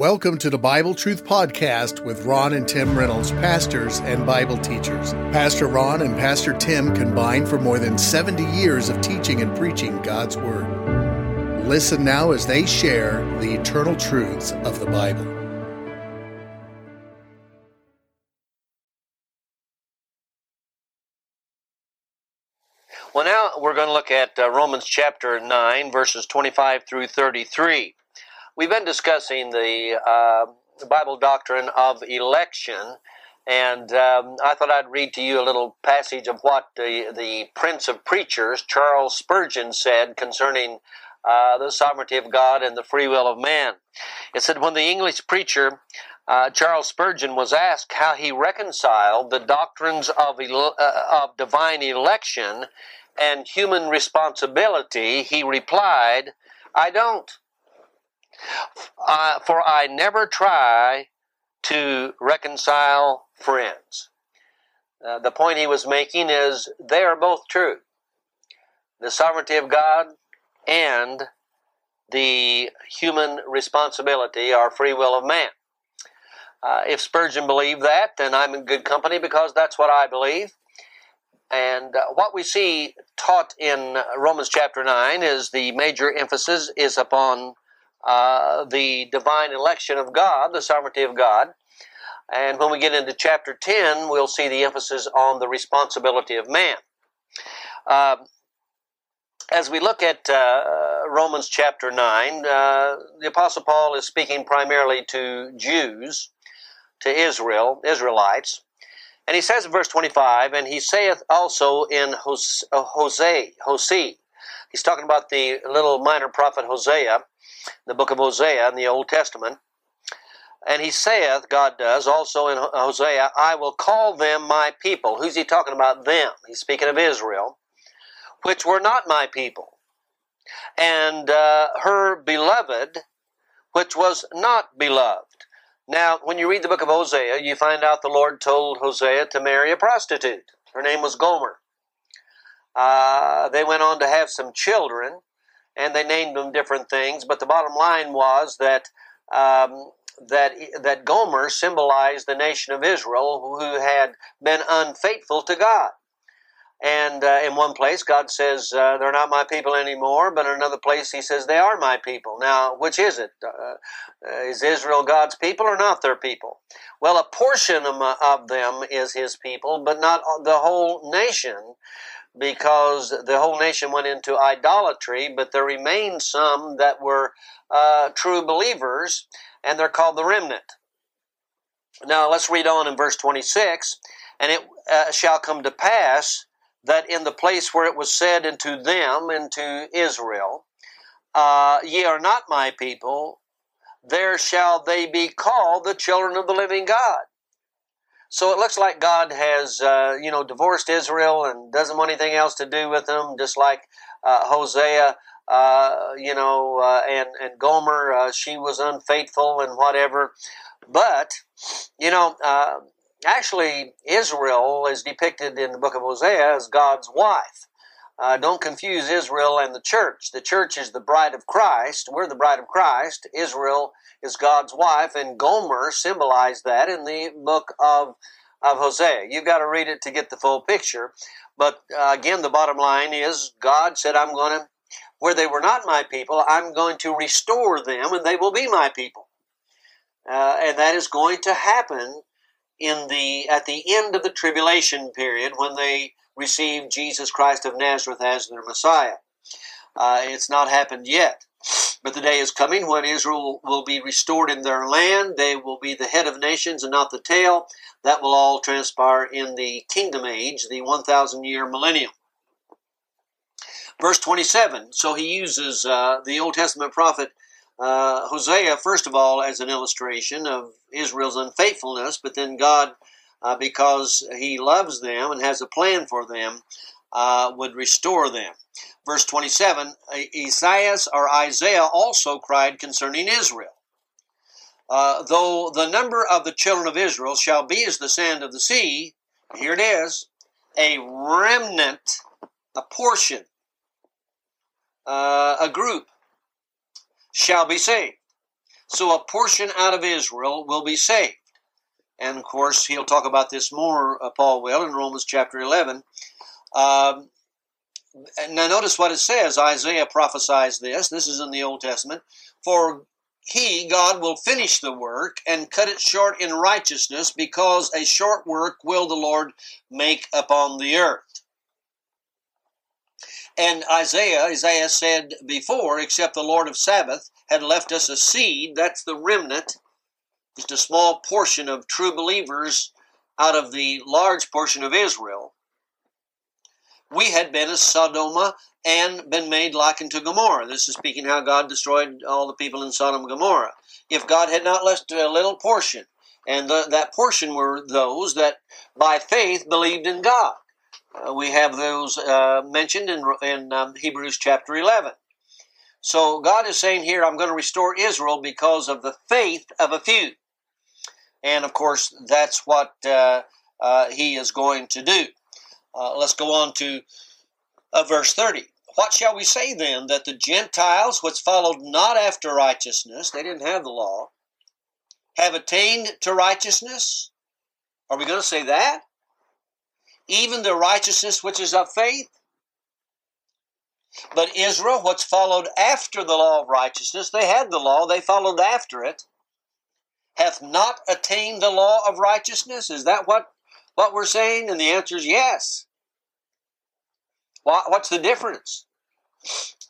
Welcome to the Bible Truth Podcast with Ron and Tim Reynolds, pastors and Bible teachers. Pastor Ron and Pastor Tim combined for more than 70 years of teaching and preaching God's Word. Listen now as they share the eternal truths of the Bible. Well, now we're going to look at uh, Romans chapter 9, verses 25 through 33. We've been discussing the, uh, Bible doctrine of election, and um, I thought I'd read to you a little passage of what the, the Prince of Preachers, Charles Spurgeon, said concerning uh, the sovereignty of God and the free will of man. It said, When the English preacher uh, Charles Spurgeon was asked how he reconciled the doctrines of, ele- uh, of divine election and human responsibility, he replied, I don't. Uh, for I never try to reconcile friends. Uh, the point he was making is they are both true. The sovereignty of God and the human responsibility or free will of man. Uh, if Spurgeon believed that, then I'm in good company because that's what I believe. And uh, what we see taught in Romans chapter 9 is the major emphasis is upon uh, the divine election of God, the sovereignty of God. And when we get into chapter 10, we'll see the emphasis on the responsibility of man. Uh, as we look at uh, Romans chapter 9, uh, the Apostle Paul is speaking primarily to Jews, to Israel, Israelites. And he says in verse 25, and he saith also in Hosea, Hosea, he's talking about the little minor prophet Hosea, the book of Hosea in the Old Testament. And he saith, God does, also in Hosea, I will call them my people. Who's he talking about them? He's speaking of Israel, which were not my people. And uh, her beloved, which was not beloved. Now, when you read the book of Hosea, you find out the Lord told Hosea to marry a prostitute. Her name was Gomer. Uh, they went on to have some children, and they named them different things. But the bottom line was that um, that that Gomer symbolized the nation of Israel, who had been unfaithful to God. And uh, in one place, God says, uh, They're not my people anymore. But in another place, He says, They are my people. Now, which is it? Uh, uh is Israel God's people or not their people? Well, a portion of them is His people, but not the whole nation because the whole nation went into idolatry, but there remained some that were uh, true believers, and they're called the remnant. Now let's read on in verse 26. And it uh, shall come to pass that in the place where it was said unto them, unto Israel, uh, Ye are not my people, there shall they be called the children of the living God. So it looks like God has, uh, you know, divorced Israel and doesn't want anything else to do with them, just like uh, Hosea, uh, you know, uh, and, and Gomer, uh, she was unfaithful and whatever. But, you know, uh, actually, Israel is depicted in the book of Hosea as God's wife. Uh, don't confuse Israel and the church. The church is the bride of Christ. We're the bride of Christ. Israel is God's wife, and Gomer symbolized that in the book of, of Hosea. You've got to read it to get the full picture. But uh, again, the bottom line is God said, I'm going to, where they were not my people, I'm going to restore them, and they will be my people. Uh, and that is going to happen in the at the end of the tribulation period when they receive Jesus Christ of Nazareth as their Messiah. Uh, it's not happened yet. But the day is coming when Israel will be restored in their land. They will be the head of nations and not the tail. That will all transpire in the kingdom age, the 1,000 year millennium. Verse 27. So he uses uh, the Old Testament prophet uh, Hosea, first of all, as an illustration of Israel's unfaithfulness, but then God uh, because he loves them and has a plan for them, uh, would restore them. Verse 27 Esaias or Isaiah also cried concerning Israel. Uh, though the number of the children of Israel shall be as the sand of the sea, here it is, a remnant, a portion, uh, a group shall be saved. so a portion out of Israel will be saved. And of course, he'll talk about this more, uh, Paul will, in Romans chapter 11. Um, now, notice what it says. Isaiah prophesies this. This is in the Old Testament. For he, God, will finish the work and cut it short in righteousness, because a short work will the Lord make upon the earth. And Isaiah, Isaiah said before, except the Lord of Sabbath had left us a seed, that's the remnant, a small portion of true believers out of the large portion of Israel. We had been as Sodoma and been made like unto Gomorrah. This is speaking how God destroyed all the people in Sodom and Gomorrah. If God had not left a little portion, and the, that portion were those that by faith believed in God. Uh, we have those uh, mentioned in, in um, Hebrews chapter 11. So God is saying here, I'm going to restore Israel because of the faith of a few. And of course, that's what uh, uh he is going to do. Uh, let's go on to uh, verse 30. What shall we say then? That the Gentiles, which followed not after righteousness, they didn't have the law, have attained to righteousness? Are we going to say that? Even the righteousness which is of faith? But Israel, which followed after the law of righteousness, they had the law, they followed after it, hath not attained the law of righteousness? Is that what, what we're saying? And the answer is yes. What's the difference?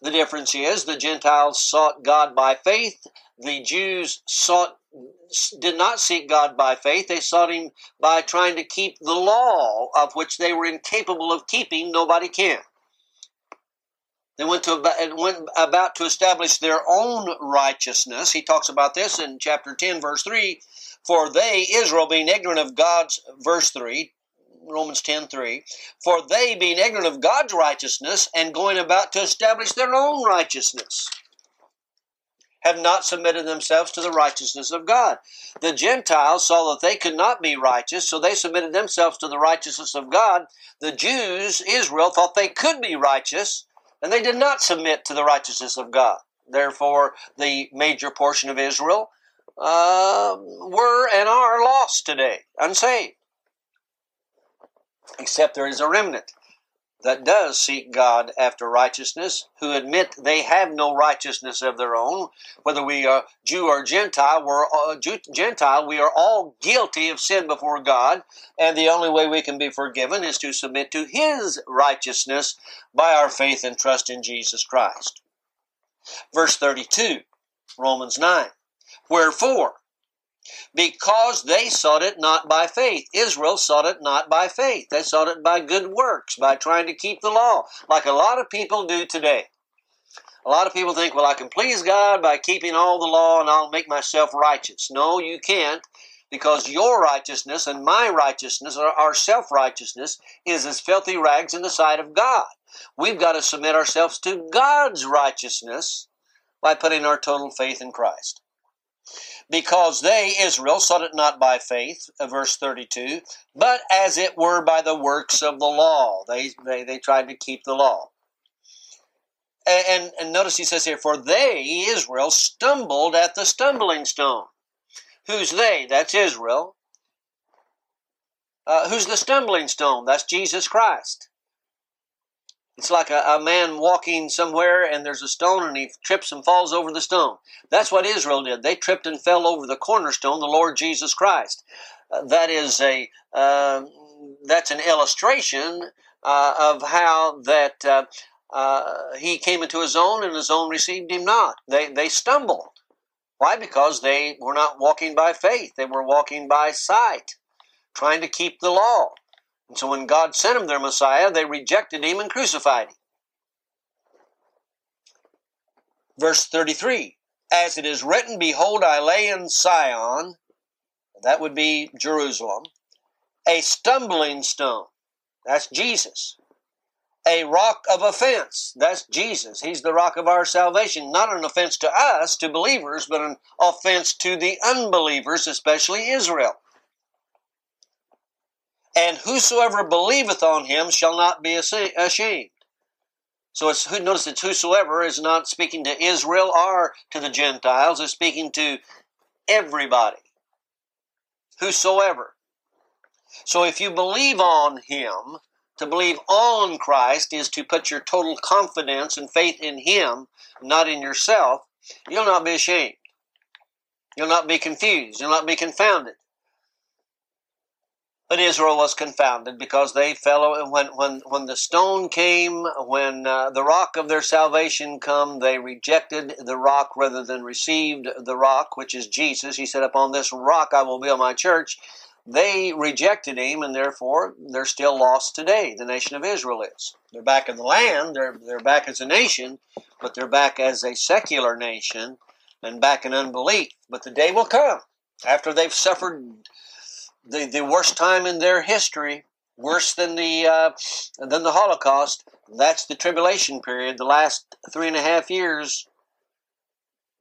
The difference is the Gentiles sought God by faith. The Jews sought did not seek God by faith. They sought Him by trying to keep the law of which they were incapable of keeping. Nobody can. They went to went about to establish their own righteousness. He talks about this in chapter ten, verse three. For they, Israel, being ignorant of God's verse three, Romans 10 3. For they, being ignorant of God's righteousness and going about to establish their own righteousness, have not submitted themselves to the righteousness of God. The Gentiles saw that they could not be righteous, so they submitted themselves to the righteousness of God. The Jews, Israel, thought they could be righteous, and they did not submit to the righteousness of God. Therefore, the major portion of Israel uh, were and are lost today, unsaved except there is a remnant that does seek God after righteousness, who admit they have no righteousness of their own, whether we are Jew or Gentile, we're uh, Gentile, we are all guilty of sin before God, and the only way we can be forgiven is to submit to His righteousness by our faith and trust in Jesus Christ. Verse 32, Romans 9. Wherefore, because they sought it not by faith. Israel sought it not by faith. They sought it by good works, by trying to keep the law, like a lot of people do today. A lot of people think, well, I can please God by keeping all the law and I'll make myself righteous. No, you can't, because your righteousness and my righteousness, or our self righteousness, is as filthy rags in the sight of God. We've got to submit ourselves to God's righteousness by putting our total faith in Christ because they, Israel, sought it not by faith, uh, verse 32, but as it were by the works of the law. They, they, they tried to keep the law. And, and, and notice he says here, for they, Israel, stumbled at the stumbling stone. Who's they? That's Israel. Uh, who's the stumbling stone? That's Jesus Christ. It's like a, a, man walking somewhere and there's a stone and he trips and falls over the stone. That's what Israel did. They tripped and fell over the cornerstone, the Lord Jesus Christ. Uh, that is a uh, that's an illustration uh, of how that uh, uh, he came into his own and his own received him not. They they stumbled. Why? Because they were not walking by faith. They were walking by sight, trying to keep the law. And so when God sent them their Messiah, they rejected him and crucified him. Verse 33 As it is written, Behold, I lay in Sion, that would be Jerusalem, a stumbling stone. That's Jesus. A rock of offense. That's Jesus. He's the rock of our salvation. Not an offense to us, to believers, but an offense to the unbelievers, especially Israel. And whosoever believeth on him shall not be ashamed. So it's who notice it's whosoever is not speaking to Israel or to the Gentiles, it's speaking to everybody. Whosoever. So if you believe on him, to believe on Christ is to put your total confidence and faith in him, not in yourself, you'll not be ashamed. You'll not be confused. You'll not be confounded. But Israel was confounded because they fell when when when the stone came, when uh, the rock of their salvation come, they rejected the rock rather than received the rock, which is Jesus. He said, "Upon this rock I will build my church." They rejected him, and therefore they're still lost today. The nation of Israel is. They're back in the land. They're they're back as a nation, but they're back as a secular nation and back in unbelief. But the day will come after they've suffered the, the worst time in their history, worse than the uh, than the Holocaust. That's the tribulation period, the last three and a half years.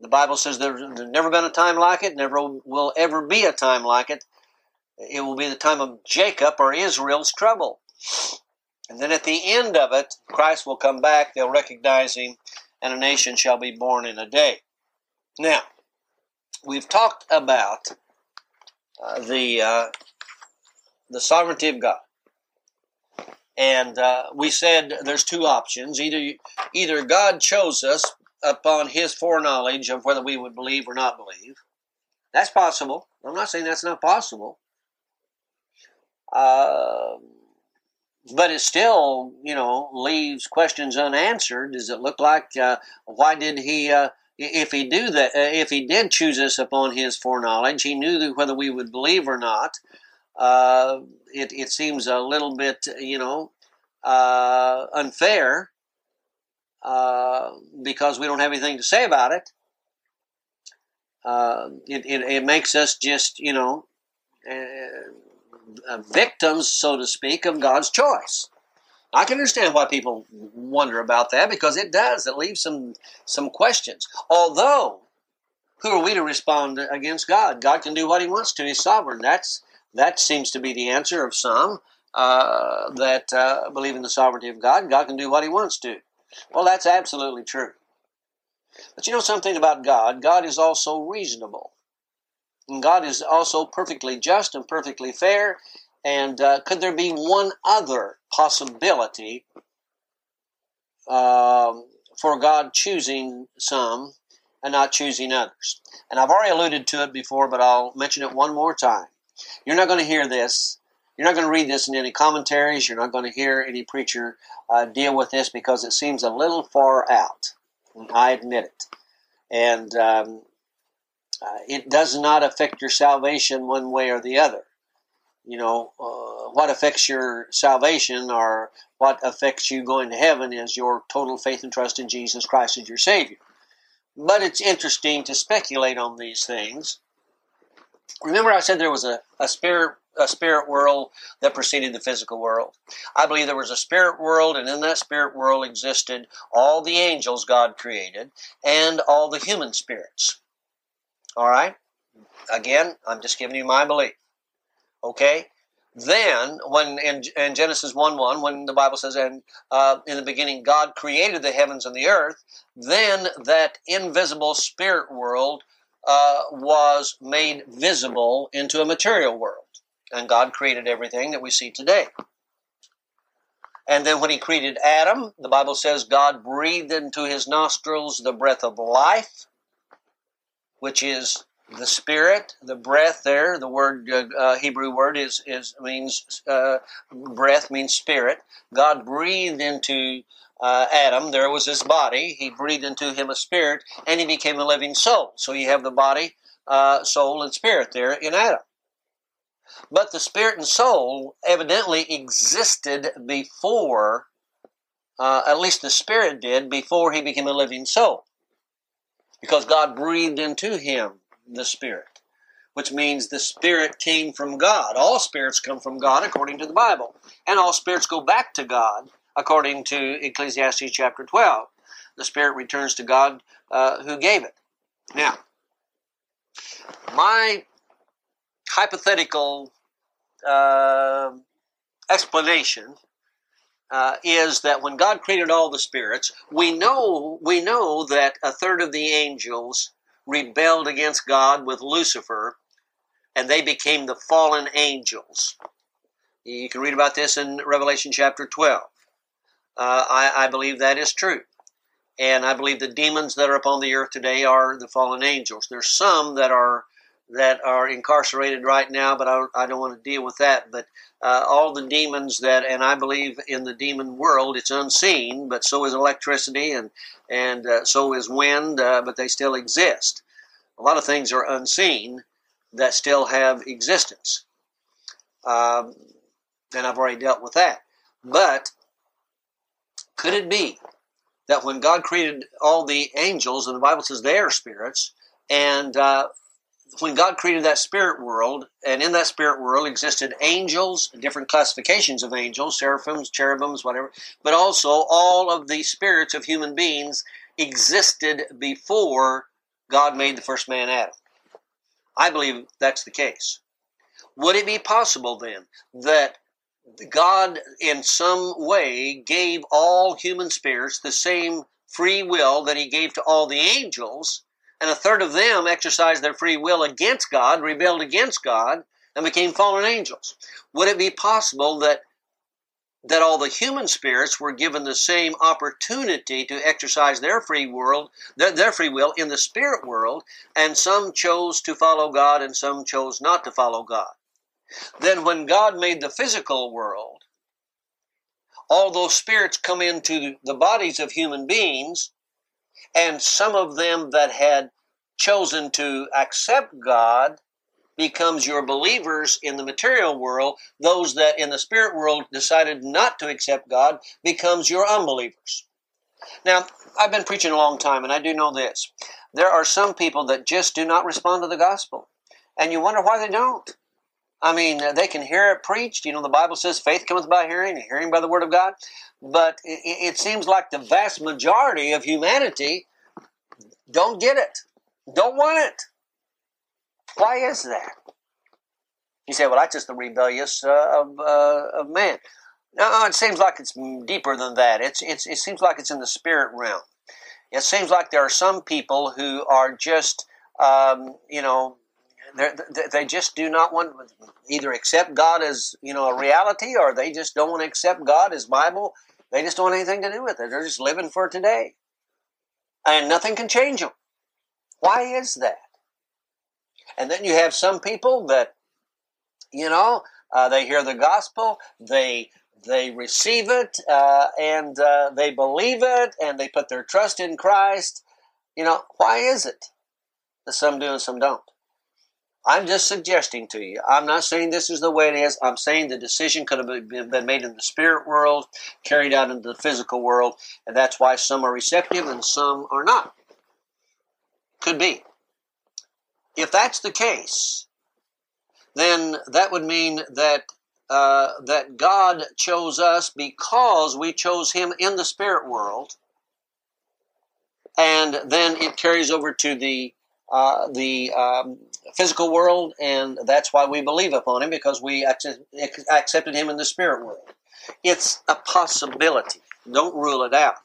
The Bible says there's, there's never been a time like it, never will ever be a time like it. It will be the time of Jacob or Israel's trouble. And then at the end of it, Christ will come back, they'll recognize him, and a nation shall be born in a day. Now, we've talked about uh, the uh, the sovereignty of God. And uh, we said there's two options. Either either God chose us upon His foreknowledge of whether we would believe or not believe. That's possible. I'm not saying that's not possible. Uh, but it still, you know, leaves questions unanswered. Does it look like uh, why did He? If he do that, uh, if he did choose us upon his foreknowledge, he knew whether we would believe or not. Uh, it, it seems a little bit, you know, uh, unfair uh, because we don't have anything to say about it. Uh, it, it, it, makes us just, you know, uh, victims, so to speak, of God's choice. I can understand why people wonder about that because it does. It leaves some some questions. Although, who are we to respond against God? God can do what He wants to. He's sovereign. That's that seems to be the answer of some uh, that uh, believe in the sovereignty of God. God can do what He wants to. Well, that's absolutely true. But you know something about God? God is also reasonable. And God is also perfectly just and perfectly fair, and uh, could there be one other possibility um, for God choosing some and not choosing others? And I've already alluded to it before, but I'll mention it one more time. You're not going to hear this. You're not going to read this in any commentaries. You're not going to hear any preacher uh, deal with this because it seems a little far out. I admit it. And um, uh, it does not affect your salvation one way or the other you know, uh, what affects your salvation or what affects you going to heaven is your total faith and trust in Jesus Christ as your Savior. But it's interesting to speculate on these things. Remember, I said there was a, a spirit a spirit world that preceded the physical world. I believe there was a spirit world, and in that spirit world existed all the angels God created and all the human spirits. All right? Again, I'm just giving you my belief. Okay? Then, when in, in Genesis 1 1, when the Bible says, and uh, in the beginning God created the heavens and the earth, then that invisible spirit world uh, was made visible into a material world. And God created everything that we see today. And then when he created Adam, the Bible says God breathed into his nostrils the breath of life, which is the spirit, the breath. There, the word uh, uh, Hebrew word is is means uh, breath means spirit. God breathed into uh, Adam. There was his body. He breathed into him a spirit, and he became a living soul. So you have the body, uh, soul, and spirit there in Adam. But the spirit and soul evidently existed before, uh, at least the spirit did, before he became a living soul. Because God breathed into him the Spirit, which means the Spirit came from God. All spirits come from God according to the Bible, and all spirits go back to God according to Ecclesiastes chapter 12. The Spirit returns to God uh, who gave it. Now, my hypothetical uh, explanation uh, is that when God created all the spirits, we know we know that a third of the angels rebelled against God with Lucifer, and they became the fallen angels. You can read about this in Revelation chapter 12. Uh, I, I believe that is true. And I believe the demons that are upon the earth today are the fallen angels. There's some that are that are incarcerated right now, but I, I don't want to deal with that. But uh, all the demons that, and I believe in the demon world, it's unseen, but so is electricity and and uh, so is wind, uh, but they still exist. A lot of things are unseen that still have existence, um, and I've already dealt with that. But could it be that when God created all the angels, and the Bible says they are spirits, and uh, when God created that spirit world, and in that spirit world existed angels, different classifications of angels, seraphims, cherubims, whatever, but also all of the spirits of human beings existed before God made the first man Adam. I believe that's the case. Would it be possible then that God, in some way, gave all human spirits the same free will that He gave to all the angels? And a third of them exercised their free will against God, rebelled against God, and became fallen angels. Would it be possible that that all the human spirits were given the same opportunity to exercise their free world, their, their free will in the spirit world, and some chose to follow God and some chose not to follow God. Then when God made the physical world, all those spirits come into the bodies of human beings and some of them that had chosen to accept God becomes your believers in the material world. Those that in the spirit world decided not to accept God becomes your unbelievers. Now, I've been preaching a long time, and I do know this. There are some people that just do not respond to the gospel. And you wonder why they don't. I mean, they can hear it preached. You know, the Bible says faith cometh by hearing, and hearing by the word of God. But it, it seems like the vast majority of humanity don't get it, don't want it. Why is that? You say, well, that's just the rebellious uh, of, uh, of man. No, it seems like it's deeper than that. It's, it's, it seems like it's in the spirit realm. It seems like there are some people who are just, um, you know, they just do not want either accept God as you know a reality, or they just don't want to accept God as Bible. They just don't want anything to do with it. They're just living for today, and nothing can change them. Why is that? And then you have some people that, you know, uh, they hear the gospel, they they receive it, uh, and uh, they believe it, and they put their trust in Christ. You know, why is it that some do and some don't? I'm just suggesting to you. I'm not saying this is the way it is. I'm saying the decision could have been made in the spirit world, carried out into the physical world, and that's why some are receptive and some are not. Could be. If that's the case, then that would mean that uh, that God chose us because we chose Him in the spirit world, and then it carries over to the uh, the um, physical world, and that's why we believe upon him because we accepted him in the spirit world. It's a possibility. Don't rule it out.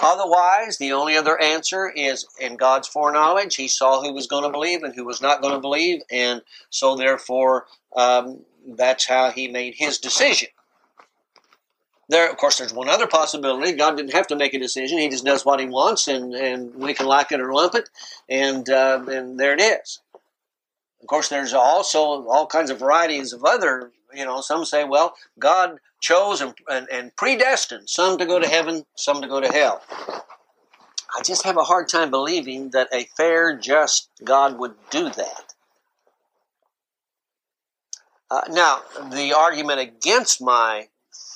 Otherwise, the only other answer is in God's foreknowledge. He saw who was going to believe and who was not going to believe, and so therefore, um, that's how he made his decision. There, of course, there's one other possibility. God didn't have to make a decision; He just does what He wants, and, and we can like it or lump it, and uh, and there it is. Of course, there's also all kinds of varieties of other. You know, some say, well, God chose and, and, and predestined some to go to heaven, some to go to hell. I just have a hard time believing that a fair, just God would do that. Uh, now, the argument against my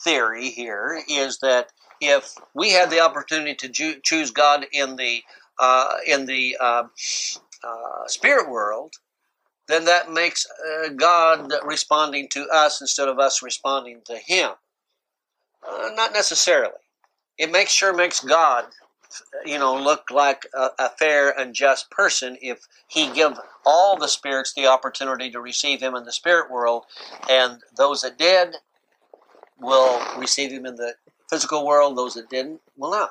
theory here is that if we had the opportunity to ju- choose God in the uh, in the uh, uh, spirit world, then that makes uh, God responding to us instead of us responding to Him. Uh, not necessarily. It makes sure makes God, you know, look like a, a fair and just person if He give all the spirits the opportunity to receive Him in the spirit world, and those that did will receive him in the physical world, those that didn't will not.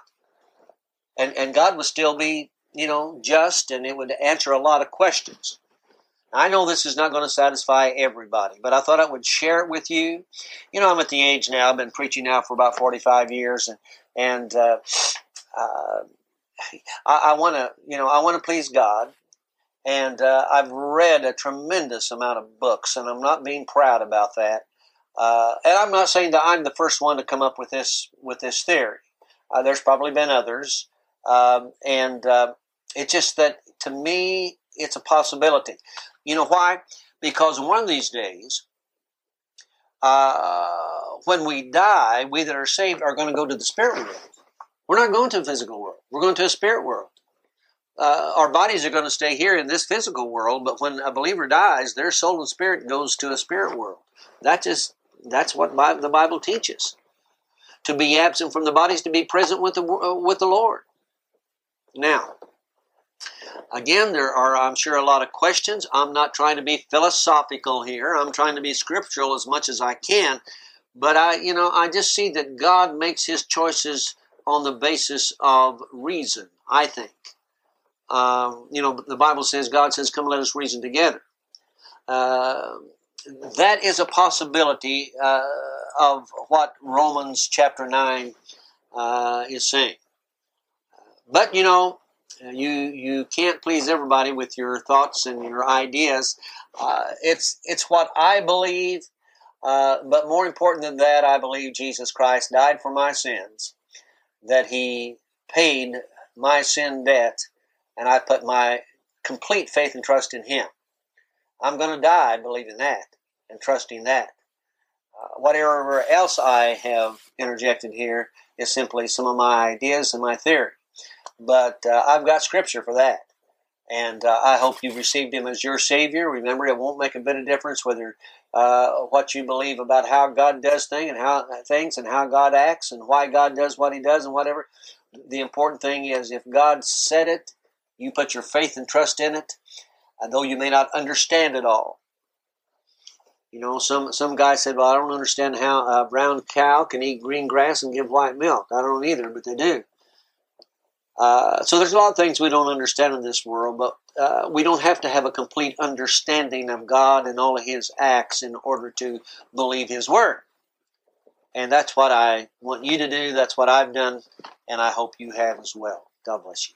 And, and God would still be, you know, just and it would answer a lot of questions. I know this is not going to satisfy everybody, but I thought I would share it with you. You know, I'm at the age now, I've been preaching now for about 45 years, and, and uh, uh, I, I want to, you know, I want to please God. And uh, I've read a tremendous amount of books, and I'm not being proud about that. Uh, and I'm not saying that I'm the first one to come up with this with this theory. Uh, there's probably been others, um, and uh, it's just that to me, it's a possibility. You know why? Because one of these days, uh, when we die, we that are saved are going to go to the spirit world. We're not going to a physical world. We're going to a spirit world. Uh, our bodies are going to stay here in this physical world, but when a believer dies, their soul and spirit goes to a spirit world. That just that's what the Bible teaches. To be absent from the bodies, to be present with the uh, with the Lord. Now, again, there are I'm sure a lot of questions. I'm not trying to be philosophical here. I'm trying to be scriptural as much as I can. But I, you know, I just see that God makes His choices on the basis of reason. I think. Um, you know, the Bible says, God says, "Come, let us reason together." Uh, that is a possibility uh, of what Romans chapter 9 uh, is saying. But you know, you you can't please everybody with your thoughts and your ideas. Uh, it's it's what I believe, uh, but more important than that, I believe Jesus Christ died for my sins, that He paid my sin debt, and I put my complete faith and trust in Him. I'm going to die believing that and trusting that. Uh, whatever else I have interjected here is simply some of my ideas and my theory. But uh, I've got scripture for that. And uh, I hope you've received him as your Savior. Remember, it won't make a bit of difference whether uh, what you believe about how God does things and how things and how God acts and why God does what He does and whatever. The important thing is if God said it, you put your faith and trust in it, though you may not understand it all. You know, some some guy said, "Well, I don't understand how a brown cow can eat green grass and give white milk." I don't either, but they do. Uh, so there's a lot of things we don't understand in this world, but uh, we don't have to have a complete understanding of God and all of His acts in order to believe His word. And that's what I want you to do. That's what I've done, and I hope you have as well. God bless you.